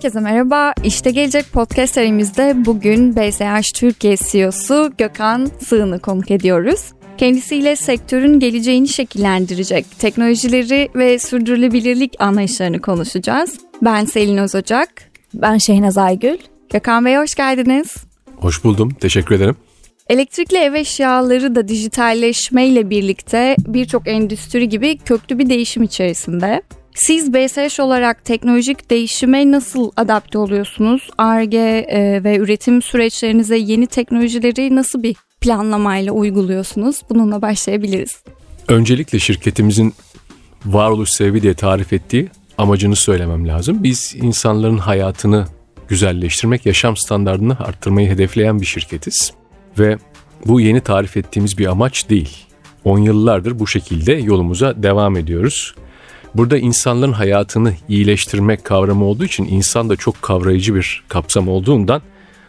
Herkese merhaba. İşte Gelecek podcast serimizde bugün BSH Türkiye CEO'su Gökhan Sığın'ı konuk ediyoruz. Kendisiyle sektörün geleceğini şekillendirecek teknolojileri ve sürdürülebilirlik anlayışlarını konuşacağız. Ben Selin Özocak. Ben Şehnaz Aygül. Gökhan Bey hoş geldiniz. Hoş buldum. Teşekkür ederim. Elektrikli ev eşyaları da dijitalleşmeyle birlikte birçok endüstri gibi köklü bir değişim içerisinde. Siz BSH olarak teknolojik değişime nasıl adapte oluyorsunuz? ARGE ve üretim süreçlerinize yeni teknolojileri nasıl bir planlamayla uyguluyorsunuz? Bununla başlayabiliriz. Öncelikle şirketimizin varoluş sebebi diye tarif ettiği amacını söylemem lazım. Biz insanların hayatını güzelleştirmek, yaşam standartını arttırmayı hedefleyen bir şirketiz. Ve bu yeni tarif ettiğimiz bir amaç değil. 10 yıllardır bu şekilde yolumuza devam ediyoruz. Burada insanların hayatını iyileştirmek kavramı olduğu için insan da çok kavrayıcı bir kapsam olduğundan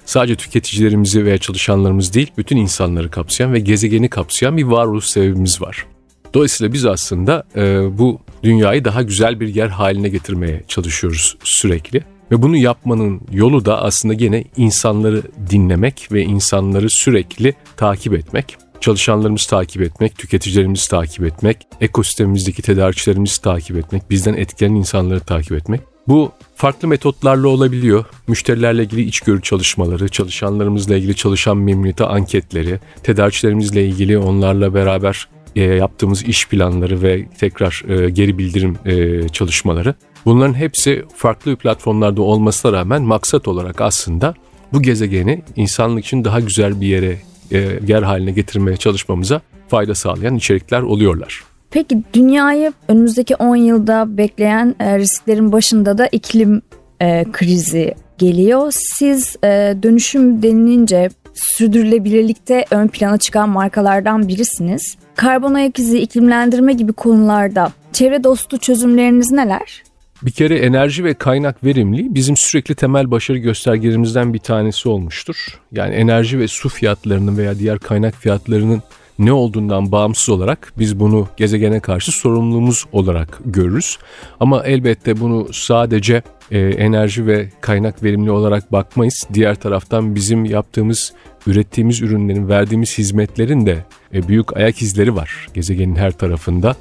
sadece tüketicilerimizi veya çalışanlarımız değil bütün insanları kapsayan ve gezegeni kapsayan bir varoluş sebebimiz var. Dolayısıyla biz aslında e, bu dünyayı daha güzel bir yer haline getirmeye çalışıyoruz sürekli. Ve bunu yapmanın yolu da aslında gene insanları dinlemek ve insanları sürekli takip etmek çalışanlarımızı takip etmek, tüketicilerimizi takip etmek, ekosistemimizdeki tedarikçilerimizi takip etmek, bizden etkilenen insanları takip etmek. Bu farklı metotlarla olabiliyor. Müşterilerle ilgili içgörü çalışmaları, çalışanlarımızla ilgili çalışan memnuniyeti anketleri, tedarikçilerimizle ilgili onlarla beraber e, yaptığımız iş planları ve tekrar e, geri bildirim e, çalışmaları. Bunların hepsi farklı platformlarda olmasına rağmen maksat olarak aslında bu gezegeni insanlık için daha güzel bir yere e, yer haline getirmeye çalışmamıza fayda sağlayan içerikler oluyorlar. Peki dünyayı önümüzdeki 10 yılda bekleyen e, risklerin başında da iklim e, krizi geliyor. Siz e, dönüşüm denilince sürdürülebilirlikte ön plana çıkan markalardan birisiniz. Karbon ayak izi, iklimlendirme gibi konularda çevre dostu çözümleriniz neler? Bir kere enerji ve kaynak verimli bizim sürekli temel başarı göstergelerimizden bir tanesi olmuştur. Yani enerji ve su fiyatlarının veya diğer kaynak fiyatlarının ne olduğundan bağımsız olarak biz bunu gezegene karşı sorumluluğumuz olarak görürüz. Ama elbette bunu sadece e, enerji ve kaynak verimli olarak bakmayız. Diğer taraftan bizim yaptığımız, ürettiğimiz ürünlerin, verdiğimiz hizmetlerin de e, büyük ayak izleri var gezegenin her tarafında.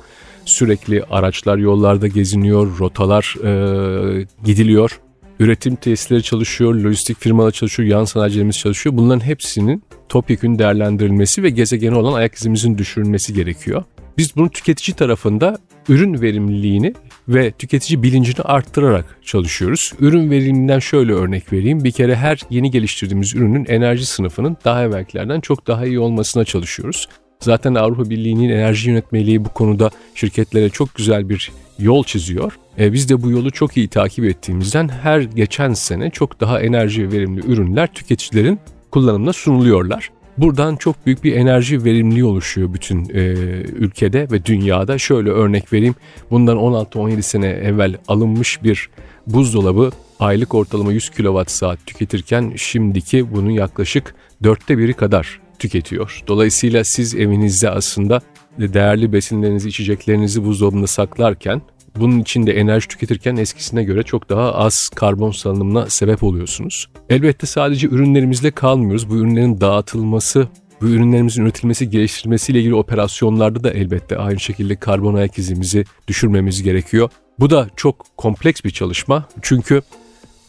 Sürekli araçlar yollarda geziniyor, rotalar e, gidiliyor. Üretim tesisleri çalışıyor, lojistik firmalar çalışıyor, yan sanayicilerimiz çalışıyor. Bunların hepsinin topyekün değerlendirilmesi ve gezegene olan ayak izimizin düşürülmesi gerekiyor. Biz bunu tüketici tarafında ürün verimliliğini ve tüketici bilincini arttırarak çalışıyoruz. Ürün verimliliğinden şöyle örnek vereyim. Bir kere her yeni geliştirdiğimiz ürünün enerji sınıfının daha evvelkilerden çok daha iyi olmasına çalışıyoruz. Zaten Avrupa Birliği'nin enerji yönetmeliği bu konuda şirketlere çok güzel bir yol çiziyor. E, biz de bu yolu çok iyi takip ettiğimizden her geçen sene çok daha enerji verimli ürünler tüketicilerin kullanımına sunuluyorlar. Buradan çok büyük bir enerji verimliliği oluşuyor bütün e, ülkede ve dünyada. Şöyle örnek vereyim. Bundan 16-17 sene evvel alınmış bir buzdolabı aylık ortalama 100 kWh saat tüketirken şimdiki bunun yaklaşık dörtte biri kadar tüketiyor. Dolayısıyla siz evinizde aslında değerli besinlerinizi, içeceklerinizi buzdolabında saklarken bunun içinde enerji tüketirken eskisine göre çok daha az karbon salınımına sebep oluyorsunuz. Elbette sadece ürünlerimizle kalmıyoruz. Bu ürünlerin dağıtılması, bu ürünlerimizin üretilmesi, geliştirilmesiyle ilgili operasyonlarda da elbette aynı şekilde karbon ayak izimizi düşürmemiz gerekiyor. Bu da çok kompleks bir çalışma. Çünkü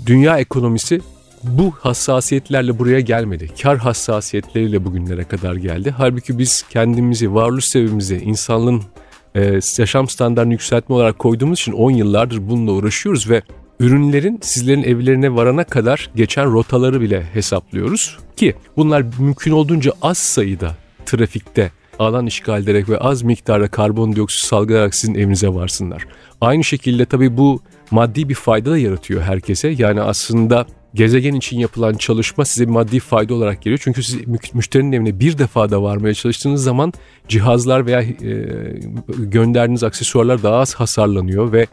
dünya ekonomisi bu hassasiyetlerle buraya gelmedi. Kar hassasiyetleriyle bugünlere kadar geldi. Halbuki biz kendimizi, varoluş sebebimizi, insanlığın e, yaşam standartını yükseltme olarak koyduğumuz için 10 yıllardır bununla uğraşıyoruz ve ürünlerin sizlerin evlerine varana kadar geçen rotaları bile hesaplıyoruz ki bunlar mümkün olduğunca az sayıda trafikte alan işgal ederek ve az miktarda karbondioksit salgılayarak sizin evinize varsınlar. Aynı şekilde tabii bu maddi bir fayda da yaratıyor herkese. Yani aslında gezegen için yapılan çalışma size maddi fayda olarak geliyor. Çünkü siz müşterinin evine bir defa da varmaya çalıştığınız zaman cihazlar veya e, gönderdiğiniz aksesuarlar daha az hasarlanıyor ve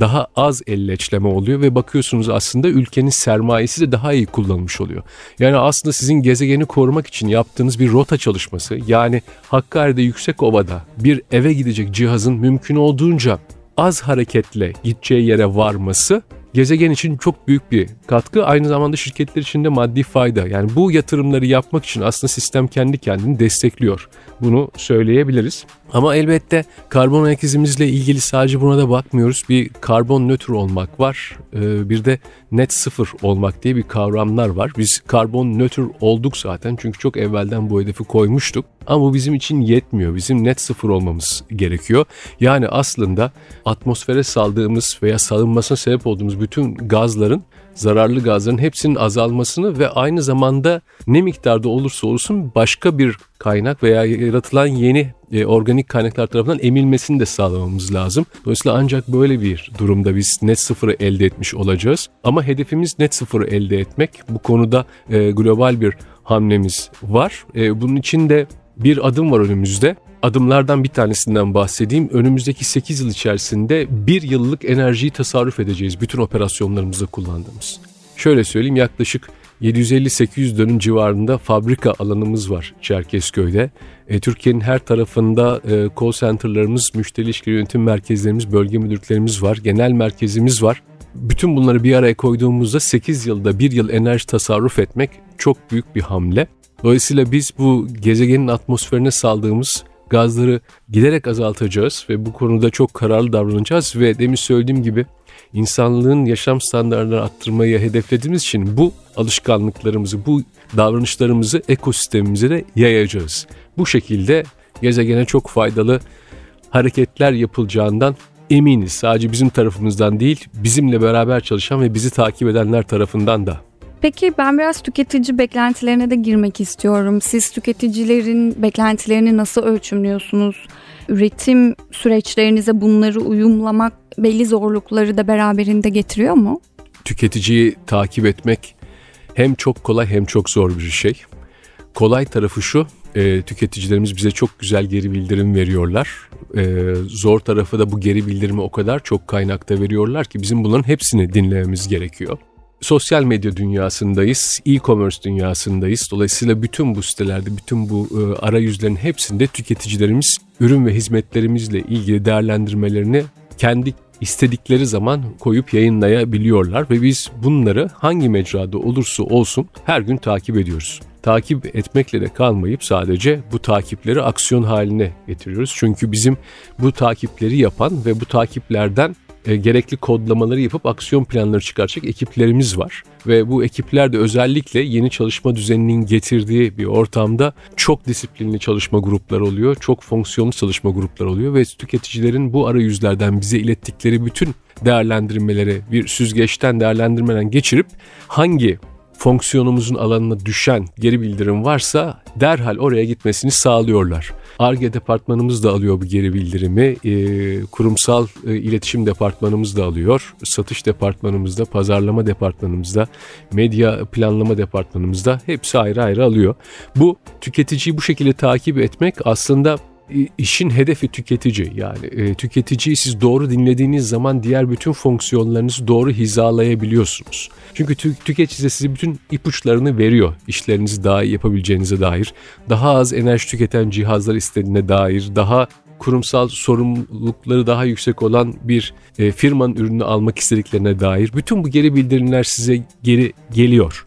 daha az elleçleme oluyor ve bakıyorsunuz aslında ülkenin sermayesi de daha iyi kullanılmış oluyor. Yani aslında sizin gezegeni korumak için yaptığınız bir rota çalışması yani Hakkari'de yüksek ovada bir eve gidecek cihazın mümkün olduğunca az hareketle gideceği yere varması gezegen için çok büyük bir katkı. Aynı zamanda şirketler için de maddi fayda. Yani bu yatırımları yapmak için aslında sistem kendi kendini destekliyor. Bunu söyleyebiliriz. Ama elbette karbon ayak izimizle ilgili sadece buna da bakmıyoruz. Bir karbon nötr olmak var. Ee, bir de net sıfır olmak diye bir kavramlar var. Biz karbon nötr olduk zaten çünkü çok evvelden bu hedefi koymuştuk. Ama bu bizim için yetmiyor. Bizim net sıfır olmamız gerekiyor. Yani aslında atmosfere saldığımız veya salınmasına sebep olduğumuz bütün gazların zararlı gazların hepsinin azalmasını ve aynı zamanda ne miktarda olursa olsun başka bir kaynak veya yaratılan yeni e, organik kaynaklar tarafından emilmesini de sağlamamız lazım. Dolayısıyla ancak böyle bir durumda biz net sıfırı elde etmiş olacağız. Ama hedefimiz net sıfırı elde etmek. Bu konuda e, global bir hamlemiz var. E, bunun için de bir adım var önümüzde. Adımlardan bir tanesinden bahsedeyim. Önümüzdeki 8 yıl içerisinde bir yıllık enerjiyi tasarruf edeceğiz bütün operasyonlarımızda kullandığımız. Şöyle söyleyeyim yaklaşık 750-800 dönüm civarında fabrika alanımız var Çerkezköy'de. E, Türkiye'nin her tarafında e, call center'larımız, müşteri ilişkileri yönetim merkezlerimiz, bölge müdürlüklerimiz var, genel merkezimiz var. Bütün bunları bir araya koyduğumuzda 8 yılda bir yıl enerji tasarruf etmek çok büyük bir hamle. Dolayısıyla biz bu gezegenin atmosferine saldığımız gazları giderek azaltacağız ve bu konuda çok kararlı davranacağız ve demin söylediğim gibi insanlığın yaşam standartlarını arttırmayı hedeflediğimiz için bu alışkanlıklarımızı, bu davranışlarımızı ekosistemimize de yayacağız. Bu şekilde gezegene çok faydalı hareketler yapılacağından eminiz. Sadece bizim tarafımızdan değil, bizimle beraber çalışan ve bizi takip edenler tarafından da. Peki ben biraz tüketici beklentilerine de girmek istiyorum. Siz tüketicilerin beklentilerini nasıl ölçümlüyorsunuz? Üretim süreçlerinize bunları uyumlamak belli zorlukları da beraberinde getiriyor mu? Tüketiciyi takip etmek hem çok kolay hem çok zor bir şey. Kolay tarafı şu, e, tüketicilerimiz bize çok güzel geri bildirim veriyorlar. E, zor tarafı da bu geri bildirimi o kadar çok kaynakta veriyorlar ki bizim bunların hepsini dinlememiz gerekiyor sosyal medya dünyasındayız, e-commerce dünyasındayız. Dolayısıyla bütün bu sitelerde, bütün bu e, arayüzlerin hepsinde tüketicilerimiz ürün ve hizmetlerimizle ilgili değerlendirmelerini kendi istedikleri zaman koyup yayınlayabiliyorlar ve biz bunları hangi mecrada olursa olsun her gün takip ediyoruz. Takip etmekle de kalmayıp sadece bu takipleri aksiyon haline getiriyoruz. Çünkü bizim bu takipleri yapan ve bu takiplerden e, gerekli kodlamaları yapıp aksiyon planları çıkaracak ekiplerimiz var. Ve bu ekipler de özellikle yeni çalışma düzeninin getirdiği bir ortamda çok disiplinli çalışma grupları oluyor, çok fonksiyonlu çalışma grupları oluyor ve tüketicilerin bu arayüzlerden bize ilettikleri bütün değerlendirmeleri bir süzgeçten değerlendirmeden geçirip hangi fonksiyonumuzun alanına düşen geri bildirim varsa derhal oraya gitmesini sağlıyorlar. ARGE departmanımız da alıyor bu geri bildirimi. E, kurumsal e, iletişim departmanımız da alıyor. Satış departmanımızda, pazarlama departmanımızda, medya planlama departmanımızda hepsi ayrı ayrı alıyor. Bu tüketiciyi bu şekilde takip etmek aslında işin hedefi tüketici yani e, tüketiciyi siz doğru dinlediğiniz zaman diğer bütün fonksiyonlarınızı doğru hizalayabiliyorsunuz. Çünkü tü, tüketici size bütün ipuçlarını veriyor işlerinizi daha iyi yapabileceğinize dair. Daha az enerji tüketen cihazlar istediğine dair, daha kurumsal sorumlulukları daha yüksek olan bir e, firmanın ürünü almak istediklerine dair bütün bu geri bildirimler size geri geliyor.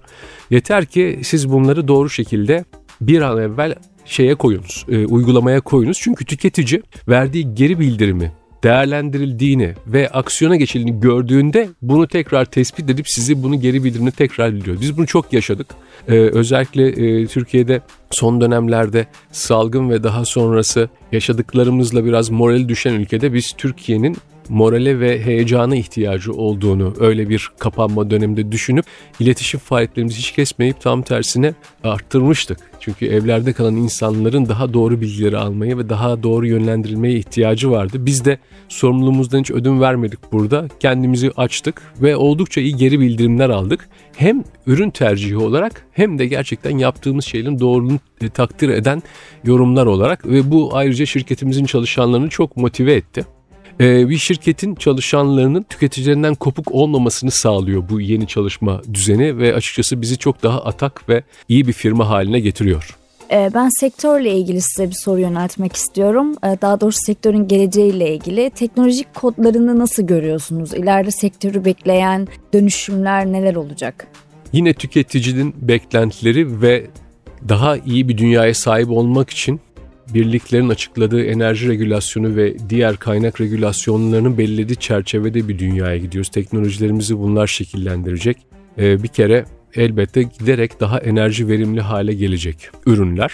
Yeter ki siz bunları doğru şekilde bir an evvel şeye koyunuz, e, uygulamaya koyunuz. Çünkü tüketici verdiği geri bildirimi değerlendirildiğini ve aksiyona geçildiğini gördüğünde bunu tekrar tespit edip sizi bunu geri bildirimini tekrar biliyor. Biz bunu çok yaşadık. Ee, özellikle e, Türkiye'de son dönemlerde salgın ve daha sonrası yaşadıklarımızla biraz morali düşen ülkede biz Türkiye'nin morale ve heyecana ihtiyacı olduğunu öyle bir kapanma döneminde düşünüp iletişim faaliyetlerimizi hiç kesmeyip tam tersine arttırmıştık. Çünkü evlerde kalan insanların daha doğru bilgileri almaya ve daha doğru yönlendirilmeye ihtiyacı vardı. Biz de sorumluluğumuzdan hiç ödün vermedik burada. Kendimizi açtık ve oldukça iyi geri bildirimler aldık. Hem ürün tercihi olarak hem de gerçekten yaptığımız şeylerin doğruluğunu takdir eden yorumlar olarak ve bu ayrıca şirketimizin çalışanlarını çok motive etti e, bir şirketin çalışanlarının tüketicilerinden kopuk olmamasını sağlıyor bu yeni çalışma düzeni ve açıkçası bizi çok daha atak ve iyi bir firma haline getiriyor. Ee, ben sektörle ilgili size bir soru yöneltmek istiyorum. Ee, daha doğrusu sektörün geleceğiyle ilgili. Teknolojik kodlarını nasıl görüyorsunuz? İleride sektörü bekleyen dönüşümler neler olacak? Yine tüketicinin beklentileri ve daha iyi bir dünyaya sahip olmak için birliklerin açıkladığı enerji regülasyonu ve diğer kaynak regülasyonlarının belirlediği çerçevede bir dünyaya gidiyoruz. Teknolojilerimizi bunlar şekillendirecek. Ee, bir kere elbette giderek daha enerji verimli hale gelecek ürünler.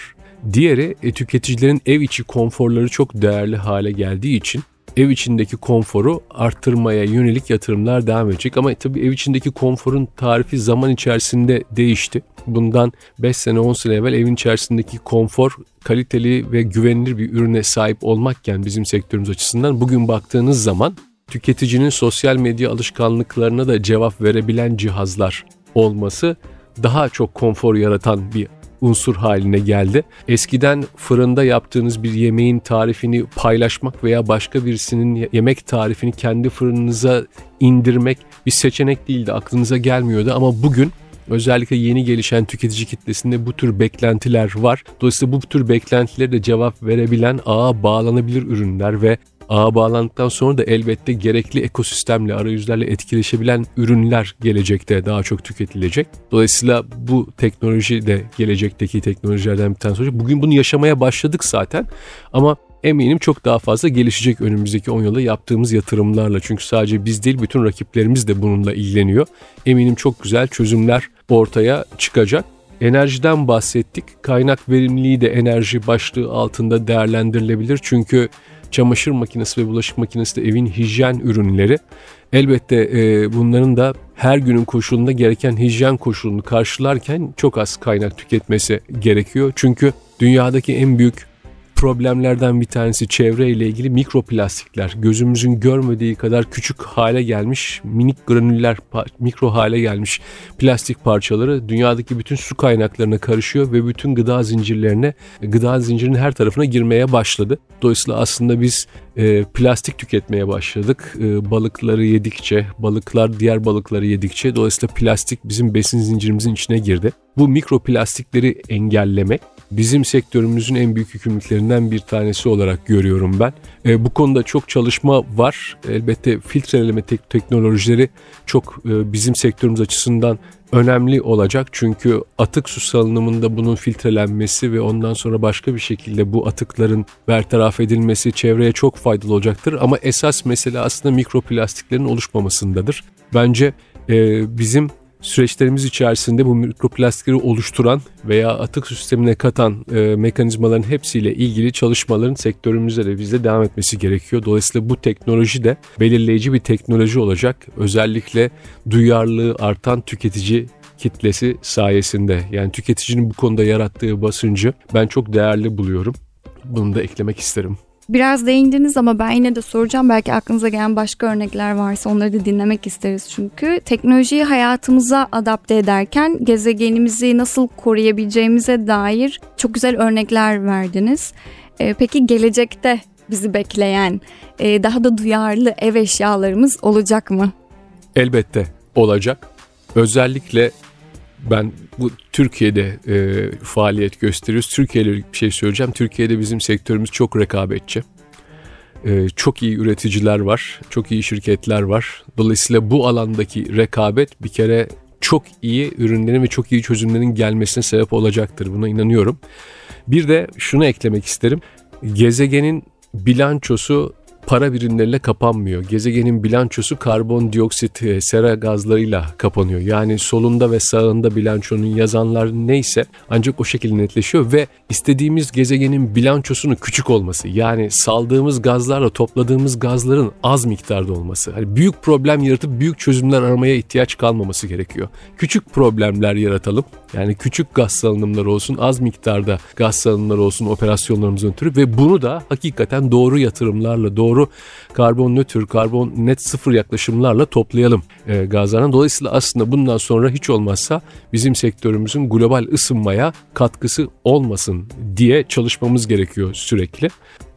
Diğeri e, tüketicilerin ev içi konforları çok değerli hale geldiği için ev içindeki konforu arttırmaya yönelik yatırımlar devam edecek. Ama tabii ev içindeki konforun tarifi zaman içerisinde değişti. Bundan 5 sene 10 sene evvel evin içerisindeki konfor kaliteli ve güvenilir bir ürüne sahip olmakken bizim sektörümüz açısından bugün baktığınız zaman tüketicinin sosyal medya alışkanlıklarına da cevap verebilen cihazlar olması daha çok konfor yaratan bir unsur haline geldi. Eskiden fırında yaptığınız bir yemeğin tarifini paylaşmak veya başka birisinin yemek tarifini kendi fırınınıza indirmek bir seçenek değildi, aklınıza gelmiyordu ama bugün Özellikle yeni gelişen tüketici kitlesinde bu tür beklentiler var. Dolayısıyla bu tür beklentilere de cevap verebilen ağa bağlanabilir ürünler ve ağa bağlandıktan sonra da elbette gerekli ekosistemle, arayüzlerle etkileşebilen ürünler gelecekte daha çok tüketilecek. Dolayısıyla bu teknoloji de gelecekteki teknolojilerden bir tanesi olacak. Bugün bunu yaşamaya başladık zaten ama eminim çok daha fazla gelişecek önümüzdeki 10 yılda yaptığımız yatırımlarla. Çünkü sadece biz değil bütün rakiplerimiz de bununla ilgileniyor. Eminim çok güzel çözümler ortaya çıkacak. Enerjiden bahsettik. Kaynak verimliliği de enerji başlığı altında değerlendirilebilir. Çünkü çamaşır makinesi ve bulaşık makinesi de evin hijyen ürünleri. Elbette e, bunların da her günün koşulunda gereken hijyen koşulunu karşılarken çok az kaynak tüketmesi gerekiyor. Çünkü dünyadaki en büyük problemlerden bir tanesi çevre ile ilgili mikroplastikler. Gözümüzün görmediği kadar küçük hale gelmiş minik granüller, mikro hale gelmiş plastik parçaları dünyadaki bütün su kaynaklarına karışıyor ve bütün gıda zincirlerine, gıda zincirinin her tarafına girmeye başladı. Dolayısıyla aslında biz e, plastik tüketmeye başladık. E, balıkları yedikçe, balıklar diğer balıkları yedikçe dolayısıyla plastik bizim besin zincirimizin içine girdi. Bu mikroplastikleri engellemek bizim sektörümüzün en büyük yükümlülüklerinden bir tanesi olarak görüyorum ben. E, bu konuda çok çalışma var. Elbette filtreleme tek teknolojileri çok e, bizim sektörümüz açısından önemli olacak. Çünkü atık su salınımında bunun filtrelenmesi ve ondan sonra başka bir şekilde bu atıkların bertaraf edilmesi çevreye çok faydalı olacaktır. Ama esas mesele aslında mikroplastiklerin oluşmamasındadır. Bence e, bizim süreçlerimiz içerisinde bu mikroplastikleri oluşturan veya atık sistemine katan e, mekanizmaların hepsiyle ilgili çalışmaların sektörümüzde de bizde devam etmesi gerekiyor. Dolayısıyla bu teknoloji de belirleyici bir teknoloji olacak. Özellikle duyarlılığı artan tüketici kitlesi sayesinde yani tüketicinin bu konuda yarattığı basıncı ben çok değerli buluyorum. Bunu da eklemek isterim. Biraz değindiniz ama ben yine de soracağım. Belki aklınıza gelen başka örnekler varsa onları da dinlemek isteriz çünkü. Teknolojiyi hayatımıza adapte ederken gezegenimizi nasıl koruyabileceğimize dair çok güzel örnekler verdiniz. Ee, peki gelecekte bizi bekleyen e, daha da duyarlı ev eşyalarımız olacak mı? Elbette olacak. Özellikle ben bu Türkiye'de e, faaliyet gösteriyoruz. Türkiye ile bir şey söyleyeceğim. Türkiye'de bizim sektörümüz çok rekabetçi. E, çok iyi üreticiler var, çok iyi şirketler var. Dolayısıyla bu alandaki rekabet bir kere çok iyi ürünlerin ve çok iyi çözümlerin gelmesine sebep olacaktır. Buna inanıyorum. Bir de şunu eklemek isterim. Gezegenin bilançosu para birimleriyle kapanmıyor. Gezegenin bilançosu karbondioksit, e, sera gazlarıyla kapanıyor. Yani solunda ve sağında bilançonun yazanlar neyse ancak o şekilde netleşiyor ve istediğimiz gezegenin bilançosunun küçük olması. Yani saldığımız gazlarla topladığımız gazların az miktarda olması. Hani büyük problem yaratıp büyük çözümler aramaya ihtiyaç kalmaması gerekiyor. Küçük problemler yaratalım. Yani küçük gaz salınımları olsun, az miktarda gaz salınımları olsun operasyonlarımızın ötürü ve bunu da hakikaten doğru yatırımlarla, doğru doğru karbon nötr, karbon net sıfır yaklaşımlarla toplayalım e, gazlardan. Dolayısıyla aslında bundan sonra hiç olmazsa bizim sektörümüzün global ısınmaya katkısı olmasın diye çalışmamız gerekiyor sürekli.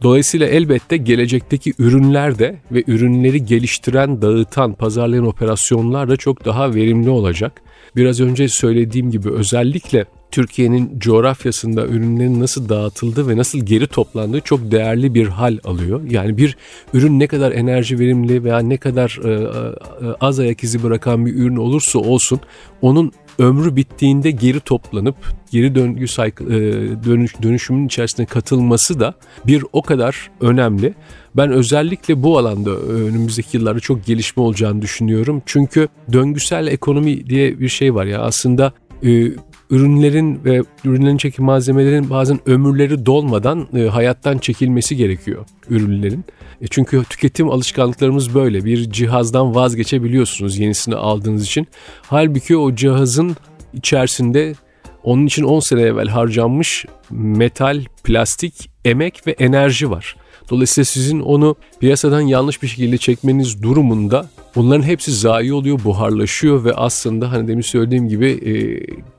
Dolayısıyla elbette gelecekteki ürünler de ve ürünleri geliştiren, dağıtan, pazarlayan operasyonlar da çok daha verimli olacak. Biraz önce söylediğim gibi özellikle Türkiye'nin coğrafyasında ürünlerin nasıl dağıtıldığı ve nasıl geri toplandığı çok değerli bir hal alıyor. Yani bir ürün ne kadar enerji verimli veya ne kadar e, e, az ayak izi bırakan bir ürün olursa olsun onun ömrü bittiğinde geri toplanıp geri döngü e, dönüş, dönüşümün içerisine katılması da bir o kadar önemli. Ben özellikle bu alanda önümüzdeki yıllarda çok gelişme olacağını düşünüyorum. Çünkü döngüsel ekonomi diye bir şey var ya aslında ürünlerin ve ürünlerin çekim malzemelerin bazen ömürleri dolmadan e, hayattan çekilmesi gerekiyor ürünlerin. E, çünkü tüketim alışkanlıklarımız böyle. Bir cihazdan vazgeçebiliyorsunuz yenisini aldığınız için. Halbuki o cihazın içerisinde onun için 10 sene evvel harcanmış metal, plastik, emek ve enerji var. Dolayısıyla sizin onu piyasadan yanlış bir şekilde çekmeniz durumunda bunların hepsi zayi oluyor, buharlaşıyor ve aslında hani demin söylediğim gibi e,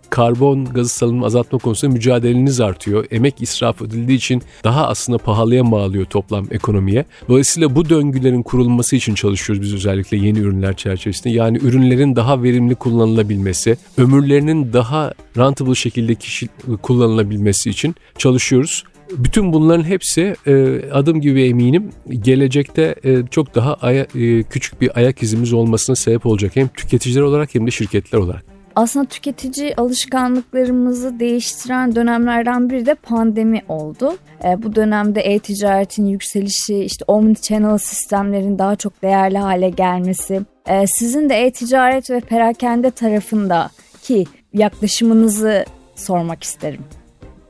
karbon gazı salınımı azaltma konusunda mücadeleniz artıyor. Emek israf edildiği için daha aslında pahalıya mal alıyor toplam ekonomiye. Dolayısıyla bu döngülerin kurulması için çalışıyoruz biz özellikle yeni ürünler çerçevesinde. Yani ürünlerin daha verimli kullanılabilmesi, ömürlerinin daha rentable şekilde kişi kullanılabilmesi için çalışıyoruz. Bütün bunların hepsi e, adım gibi eminim gelecekte e, çok daha e, küçük bir ayak izimiz olmasına sebep olacak. Hem tüketiciler olarak hem de şirketler olarak. Aslında tüketici alışkanlıklarımızı değiştiren dönemlerden biri de pandemi oldu. E, bu dönemde e-ticaretin yükselişi, işte omni-channel sistemlerin daha çok değerli hale gelmesi, e, sizin de e-ticaret ve perakende tarafındaki yaklaşımınızı sormak isterim.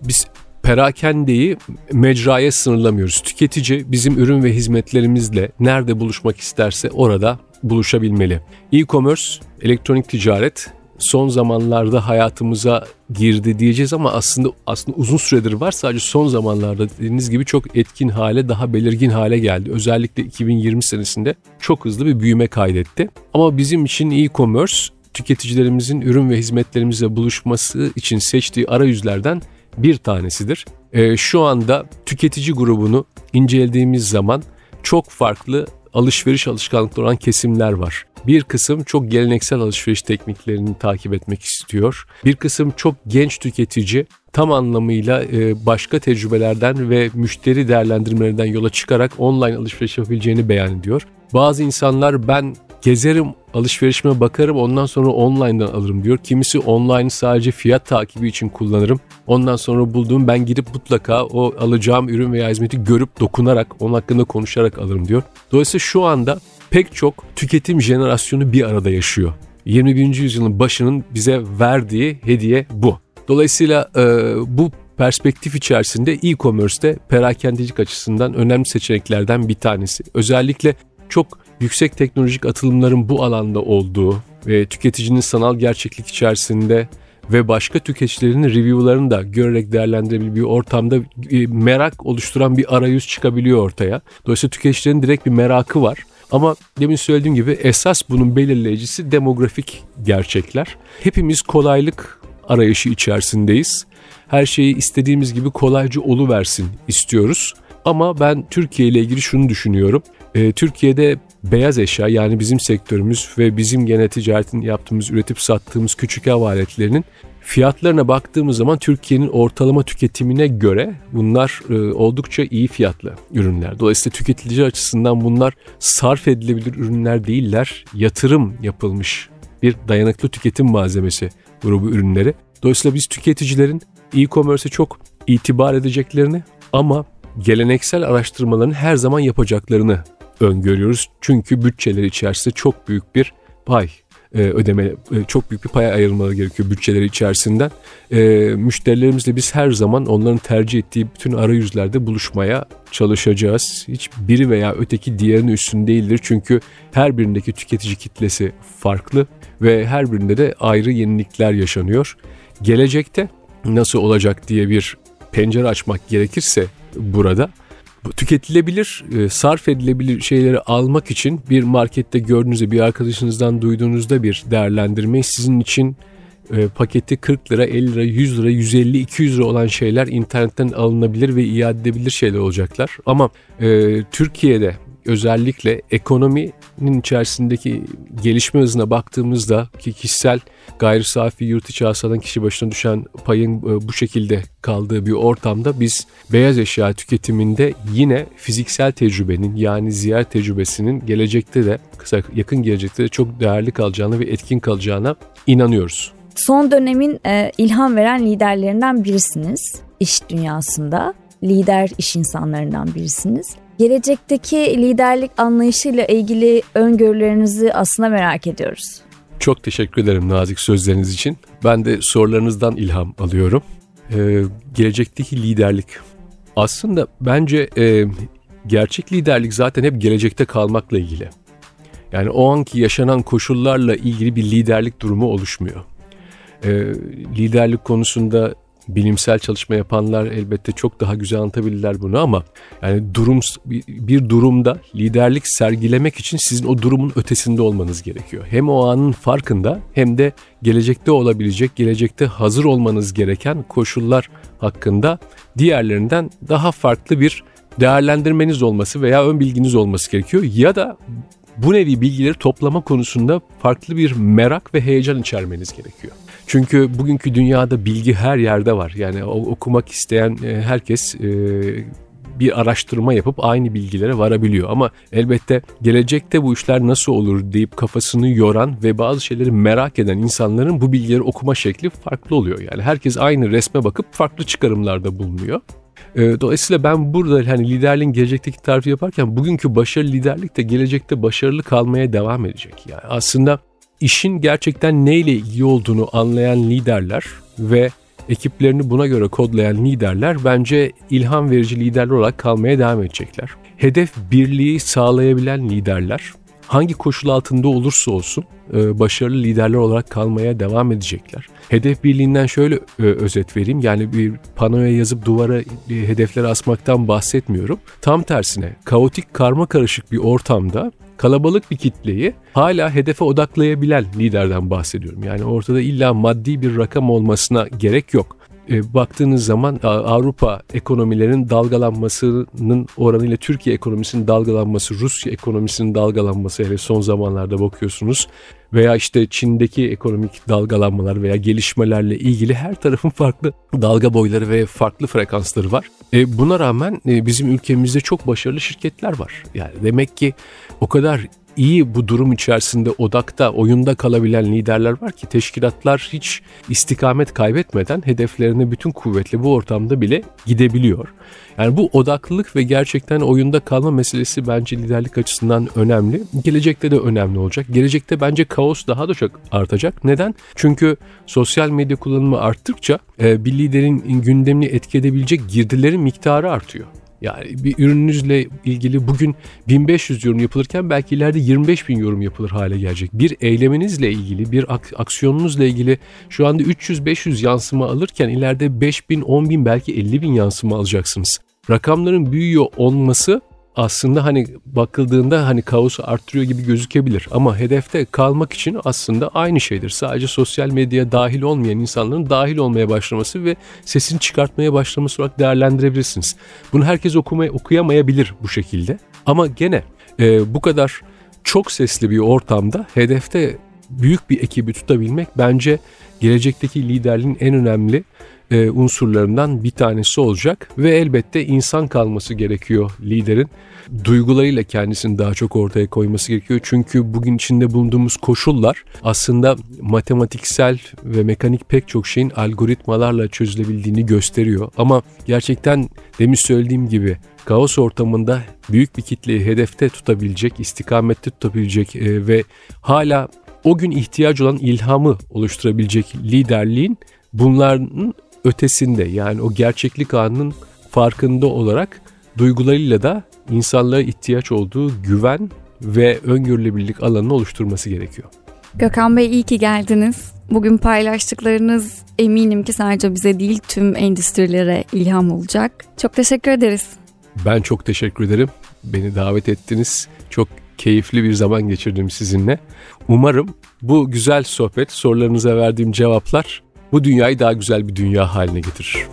Biz perakendeyi mecraya sınırlamıyoruz. Tüketici bizim ürün ve hizmetlerimizle nerede buluşmak isterse orada buluşabilmeli. E-commerce, elektronik ticaret son zamanlarda hayatımıza girdi diyeceğiz ama aslında aslında uzun süredir var. Sadece son zamanlarda dediğiniz gibi çok etkin hale, daha belirgin hale geldi. Özellikle 2020 senesinde çok hızlı bir büyüme kaydetti. Ama bizim için e-commerce tüketicilerimizin ürün ve hizmetlerimizle buluşması için seçtiği arayüzlerden bir tanesidir. E, şu anda tüketici grubunu incelediğimiz zaman çok farklı alışveriş alışkanlıkları olan kesimler var. Bir kısım çok geleneksel alışveriş tekniklerini takip etmek istiyor. Bir kısım çok genç tüketici tam anlamıyla e, başka tecrübelerden ve müşteri değerlendirmelerinden yola çıkarak online alışveriş yapabileceğini beyan ediyor. Bazı insanlar ben gezerim alışverişime bakarım ondan sonra online'dan alırım diyor. Kimisi online sadece fiyat takibi için kullanırım. Ondan sonra bulduğum ben gidip mutlaka o alacağım ürün veya hizmeti görüp dokunarak onun hakkında konuşarak alırım diyor. Dolayısıyla şu anda pek çok tüketim jenerasyonu bir arada yaşıyor. 21. yüzyılın başının bize verdiği hediye bu. Dolayısıyla e, bu perspektif içerisinde e-commerce'de perakendecilik açısından önemli seçeneklerden bir tanesi. Özellikle çok yüksek teknolojik atılımların bu alanda olduğu ve tüketicinin sanal gerçeklik içerisinde ve başka tüketicilerin review'larını da görerek değerlendirebildiği ortamda merak oluşturan bir arayüz çıkabiliyor ortaya. Dolayısıyla tüketicilerin direkt bir merakı var. Ama demin söylediğim gibi esas bunun belirleyicisi demografik gerçekler. Hepimiz kolaylık arayışı içerisindeyiz. Her şeyi istediğimiz gibi kolayca oluversin istiyoruz. Ama ben Türkiye ile ilgili şunu düşünüyorum. Ee, Türkiye'de beyaz eşya yani bizim sektörümüz ve bizim gene ticaretin yaptığımız, üretip sattığımız küçük ev aletlerinin fiyatlarına baktığımız zaman Türkiye'nin ortalama tüketimine göre bunlar e, oldukça iyi fiyatlı ürünler. Dolayısıyla tüketici açısından bunlar sarf edilebilir ürünler değiller. Yatırım yapılmış bir dayanıklı tüketim malzemesi grubu ürünleri. Dolayısıyla biz tüketicilerin e-commerce'e çok itibar edeceklerini ama geleneksel araştırmaların her zaman yapacaklarını öngörüyoruz. Çünkü bütçeleri içerisinde çok büyük bir pay e, ödeme e, çok büyük bir paya ayrılmaları gerekiyor bütçeleri içerisinden. E, müşterilerimizle biz her zaman onların tercih ettiği bütün arayüzlerde buluşmaya çalışacağız. Hiç biri veya öteki diğerinin üstün değildir. Çünkü her birindeki tüketici kitlesi farklı ve her birinde de ayrı yenilikler yaşanıyor. Gelecekte nasıl olacak diye bir pencere açmak gerekirse burada tüketilebilir, e, sarf edilebilir şeyleri almak için bir markette gördüğünüzde bir arkadaşınızdan duyduğunuzda bir değerlendirme sizin için e, paketi 40 lira, 50 lira, 100 lira, 150, 200 lira olan şeyler internetten alınabilir ve iade edebilir şeyler olacaklar. Ama e, Türkiye'de özellikle ekonominin içerisindeki gelişme hızına baktığımızda ki kişisel gayri safi yurt içi hasıladan kişi başına düşen payın e, bu şekilde kaldığı bir ortamda biz beyaz eşya tüketiminde yine fiziksel tecrübenin yani ziyaret tecrübesinin gelecekte de kısa yakın gelecekte de çok değerli kalacağına ve etkin kalacağına inanıyoruz. Son dönemin e, ilham veren liderlerinden birisiniz iş dünyasında. Lider iş insanlarından birisiniz. Gelecekteki liderlik anlayışıyla ilgili öngörülerinizi aslında merak ediyoruz. Çok teşekkür ederim nazik sözleriniz için. Ben de sorularınızdan ilham alıyorum. Ee, gelecekteki liderlik. Aslında bence e, gerçek liderlik zaten hep gelecekte kalmakla ilgili. Yani o anki yaşanan koşullarla ilgili bir liderlik durumu oluşmuyor. Ee, liderlik konusunda bilimsel çalışma yapanlar elbette çok daha güzel anlatabilirler bunu ama yani durum bir durumda liderlik sergilemek için sizin o durumun ötesinde olmanız gerekiyor. Hem o anın farkında hem de gelecekte olabilecek, gelecekte hazır olmanız gereken koşullar hakkında diğerlerinden daha farklı bir değerlendirmeniz olması veya ön bilginiz olması gerekiyor ya da bu nevi bilgileri toplama konusunda farklı bir merak ve heyecan içermeniz gerekiyor. Çünkü bugünkü dünyada bilgi her yerde var. Yani okumak isteyen e, herkes e, bir araştırma yapıp aynı bilgilere varabiliyor. Ama elbette gelecekte bu işler nasıl olur deyip kafasını yoran ve bazı şeyleri merak eden insanların bu bilgileri okuma şekli farklı oluyor. Yani herkes aynı resme bakıp farklı çıkarımlarda bulunuyor. E, dolayısıyla ben burada hani liderliğin gelecekteki tarifi yaparken bugünkü başarılı liderlik de gelecekte başarılı kalmaya devam edecek. Yani aslında işin gerçekten neyle ilgili olduğunu anlayan liderler ve ekiplerini buna göre kodlayan liderler bence ilham verici liderler olarak kalmaya devam edecekler. Hedef birliği sağlayabilen liderler hangi koşul altında olursa olsun e, başarılı liderler olarak kalmaya devam edecekler. Hedef birliğinden şöyle e, özet vereyim. Yani bir panoya yazıp duvara e, hedefleri asmaktan bahsetmiyorum. Tam tersine kaotik karma karışık bir ortamda kalabalık bir kitleyi hala hedefe odaklayabilen liderden bahsediyorum. Yani ortada illa maddi bir rakam olmasına gerek yok. E, baktığınız zaman Avrupa ekonomilerinin dalgalanmasının oranıyla Türkiye ekonomisinin dalgalanması, Rusya ekonomisinin dalgalanması hele son zamanlarda bakıyorsunuz veya işte Çin'deki ekonomik dalgalanmalar veya gelişmelerle ilgili her tarafın farklı dalga boyları ve farklı frekansları var. E, buna rağmen e, bizim ülkemizde çok başarılı şirketler var. Yani demek ki o kadar iyi bu durum içerisinde odakta, oyunda kalabilen liderler var ki teşkilatlar hiç istikamet kaybetmeden hedeflerine bütün kuvvetle bu ortamda bile gidebiliyor. Yani bu odaklılık ve gerçekten oyunda kalma meselesi bence liderlik açısından önemli. Gelecekte de önemli olacak. Gelecekte bence kaos daha da çok artacak. Neden? Çünkü sosyal medya kullanımı arttıkça e, bir liderin gündemini etki edebilecek girdilerin miktarı artıyor. Yani bir ürününüzle ilgili bugün 1500 yorum yapılırken belki ileride 25 bin yorum yapılır hale gelecek. Bir eyleminizle ilgili, bir ak- aksiyonunuzla ilgili şu anda 300-500 yansıma alırken ileride 5 bin, 10 bin belki 50 bin yansıma alacaksınız. Rakamların büyüyor olması aslında hani bakıldığında hani kaosu arttırıyor gibi gözükebilir. Ama hedefte kalmak için aslında aynı şeydir. Sadece sosyal medyaya dahil olmayan insanların dahil olmaya başlaması ve sesini çıkartmaya başlaması olarak değerlendirebilirsiniz. Bunu herkes okumaya, okuyamayabilir bu şekilde. Ama gene e, bu kadar çok sesli bir ortamda hedefte büyük bir ekibi tutabilmek bence gelecekteki liderliğin en önemli e, unsurlarından bir tanesi olacak ve elbette insan kalması gerekiyor liderin. Duygularıyla kendisini daha çok ortaya koyması gerekiyor. Çünkü bugün içinde bulunduğumuz koşullar aslında matematiksel ve mekanik pek çok şeyin algoritmalarla çözülebildiğini gösteriyor. Ama gerçekten demin söylediğim gibi kaos ortamında büyük bir kitleyi hedefte tutabilecek, istikamette tutabilecek e, ve hala o gün ihtiyacı olan ilhamı oluşturabilecek liderliğin bunların ötesinde yani o gerçeklik anının farkında olarak duygularıyla da insanlara ihtiyaç olduğu güven ve öngörülebilirlik alanını oluşturması gerekiyor. Gökhan Bey iyi ki geldiniz. Bugün paylaştıklarınız eminim ki sadece bize değil tüm endüstrilere ilham olacak. Çok teşekkür ederiz. Ben çok teşekkür ederim. Beni davet ettiniz. Çok keyifli bir zaman geçirdim sizinle. Umarım bu güzel sohbet, sorularınıza verdiğim cevaplar bu dünyayı daha güzel bir dünya haline getirir.